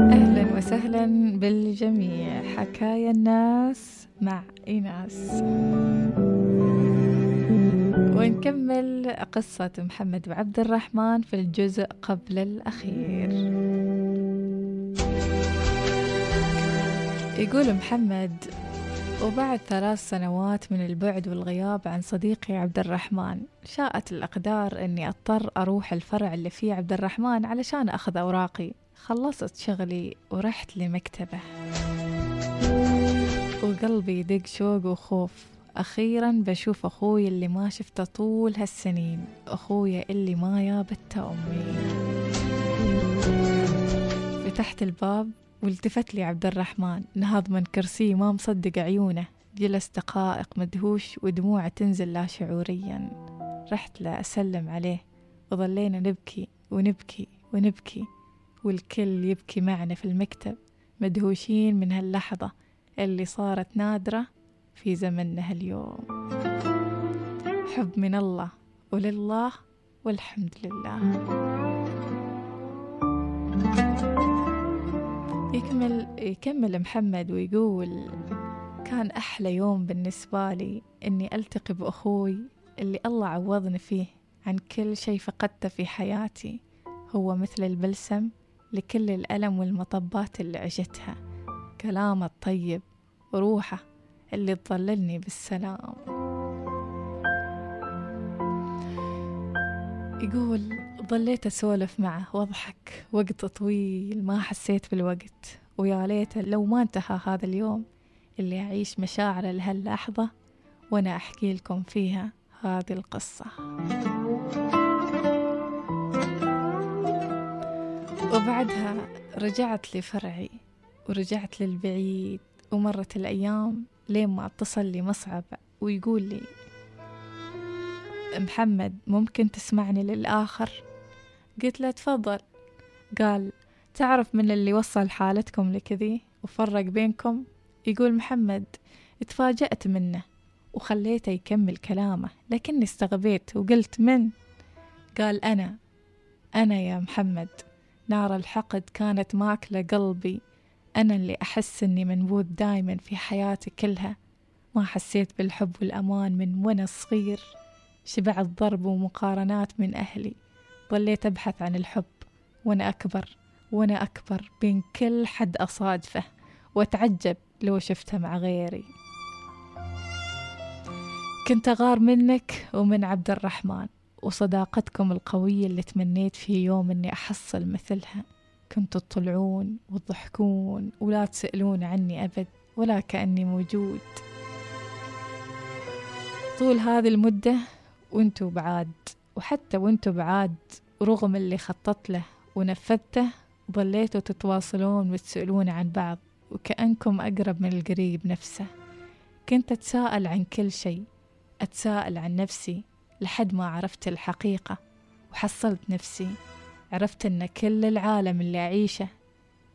أهلا وسهلا بالجميع. حكايا الناس مع إيناس. ونكمل قصة محمد وعبد الرحمن في الجزء قبل الأخير. يقول محمد وبعد ثلاث سنوات من البعد والغياب عن صديقي عبد الرحمن شاءت الأقدار أني أضطر أروح الفرع اللي فيه عبد الرحمن علشان أخذ أوراقي. خلصت شغلي ورحت لمكتبة. وقلبي يدق شوق وخوف. أخيرا بشوف أخوي اللي ما شفته طول هالسنين. أخويا اللي ما يابت أمي. فتحت الباب والتفت لي عبد الرحمن. نهض من كرسيه ما مصدق عيونه. جلس دقائق مدهوش ودموعه تنزل لا شعوريا. رحت له أسلم عليه. وظلينا نبكي ونبكي ونبكي. والكل يبكي معنا في المكتب مدهوشين من هاللحظة اللي صارت نادرة في زمننا هاليوم. حب من الله ولله والحمد لله. يكمل يكمل محمد ويقول كان أحلى يوم بالنسبة لي إني ألتقي بأخوي اللي الله عوضني فيه عن كل شيء فقدته في حياتي هو مثل البلسم لكل الألم والمطبات اللي عشتها كلامه الطيب وروحه اللي تظللني بالسلام. يقول ظليت أسولف معه وأضحك وقت طويل ما حسيت بالوقت. ويا ليت لو ما انتهى هذا اليوم اللي أعيش مشاعره لهاللحظة وأنا أحكي لكم فيها هذه القصة. وبعدها رجعت لفرعي ورجعت للبعيد ومرت الأيام لين ما اتصل لي مصعب ويقول لي محمد ممكن تسمعني للآخر؟ قلت له تفضل. قال تعرف من اللي وصل حالتكم لكذي وفرق بينكم؟ يقول محمد تفاجأت منه وخليته يكمل كلامه لكني استغبيت وقلت من؟ قال أنا أنا يا محمد. نار الحقد كانت ماكلة قلبي. أنا اللي أحس أني منبوذ دايما في حياتي كلها. ما حسيت بالحب والأمان من وأنا صغير. شبعت ضرب ومقارنات من أهلي. ظليت أبحث عن الحب. وأنا أكبر. وأنا أكبر بين كل حد أصادفه. وأتعجب لو شفته مع غيري. كنت أغار منك ومن عبد الرحمن. وصداقتكم القوية اللي تمنيت في يوم أني أحصل مثلها. كنتوا تطلعون وتضحكون ولا تسألون عني أبد ولا كأني موجود. طول هذه المدة وانتوا بعاد وحتى وانتوا بعاد رغم اللي خططت له ونفذته ظليتوا تتواصلون وتسألون عن بعض وكأنكم أقرب من القريب نفسه. كنت أتساءل عن كل شيء أتساءل عن نفسي لحد ما عرفت الحقيقة وحصلت نفسي. عرفت أن كل العالم اللي أعيشه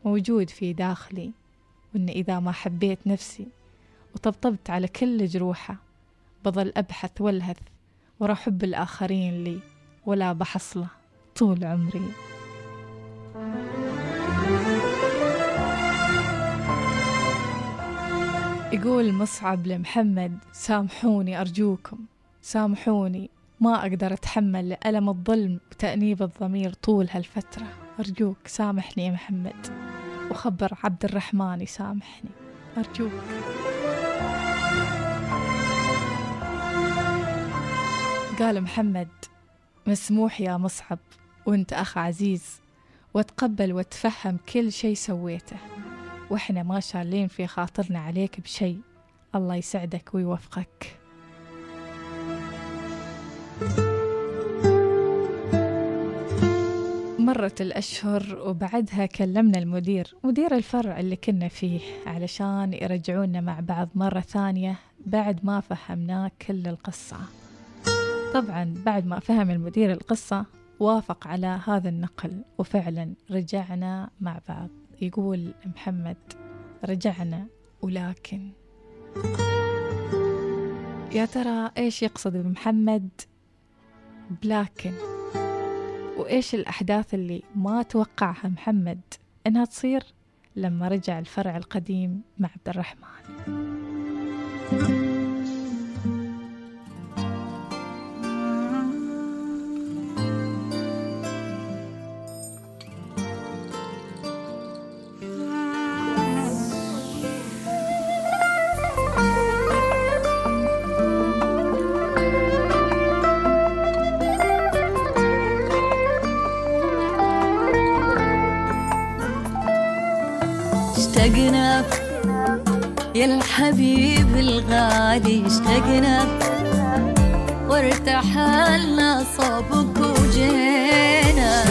موجود في داخلي وأن إذا ما حبيت نفسي وطبطبت على كل جروحه بظل أبحث وألهث ورا حب الآخرين لي ولا بحصله طول عمري. يقول مصعب لمحمد سامحوني أرجوكم. سامحوني ما أقدر أتحمل ألم الظلم وتأنيب الضمير طول هالفترة. أرجوك سامحني يا محمد وخبر عبد الرحمن يسامحني. أرجوك. قال محمد مسموح يا مصعب وأنت أخ عزيز وتقبل وتفهم كل شي سويته. وإحنا ما شالين في خاطرنا عليك بشي الله يسعدك ويوفقك. مرت الأشهر وبعدها كلمنا المدير مدير الفرع اللي كنا فيه علشان يرجعونا مع بعض مرة ثانية بعد ما فهمناه كل القصة. طبعا بعد ما فهم المدير القصة وافق على هذا النقل وفعلا رجعنا مع بعض. يقول محمد رجعنا ولكن يا ترى إيش يقصد محمد بلاكن وإيش الأحداث اللي ما توقعها محمد إنها تصير لما رجع الفرع القديم مع عبد الرحمن. اشتقنا يا الحبيب الغالي اشتقنا. وارتحلنا صوبك وجينا.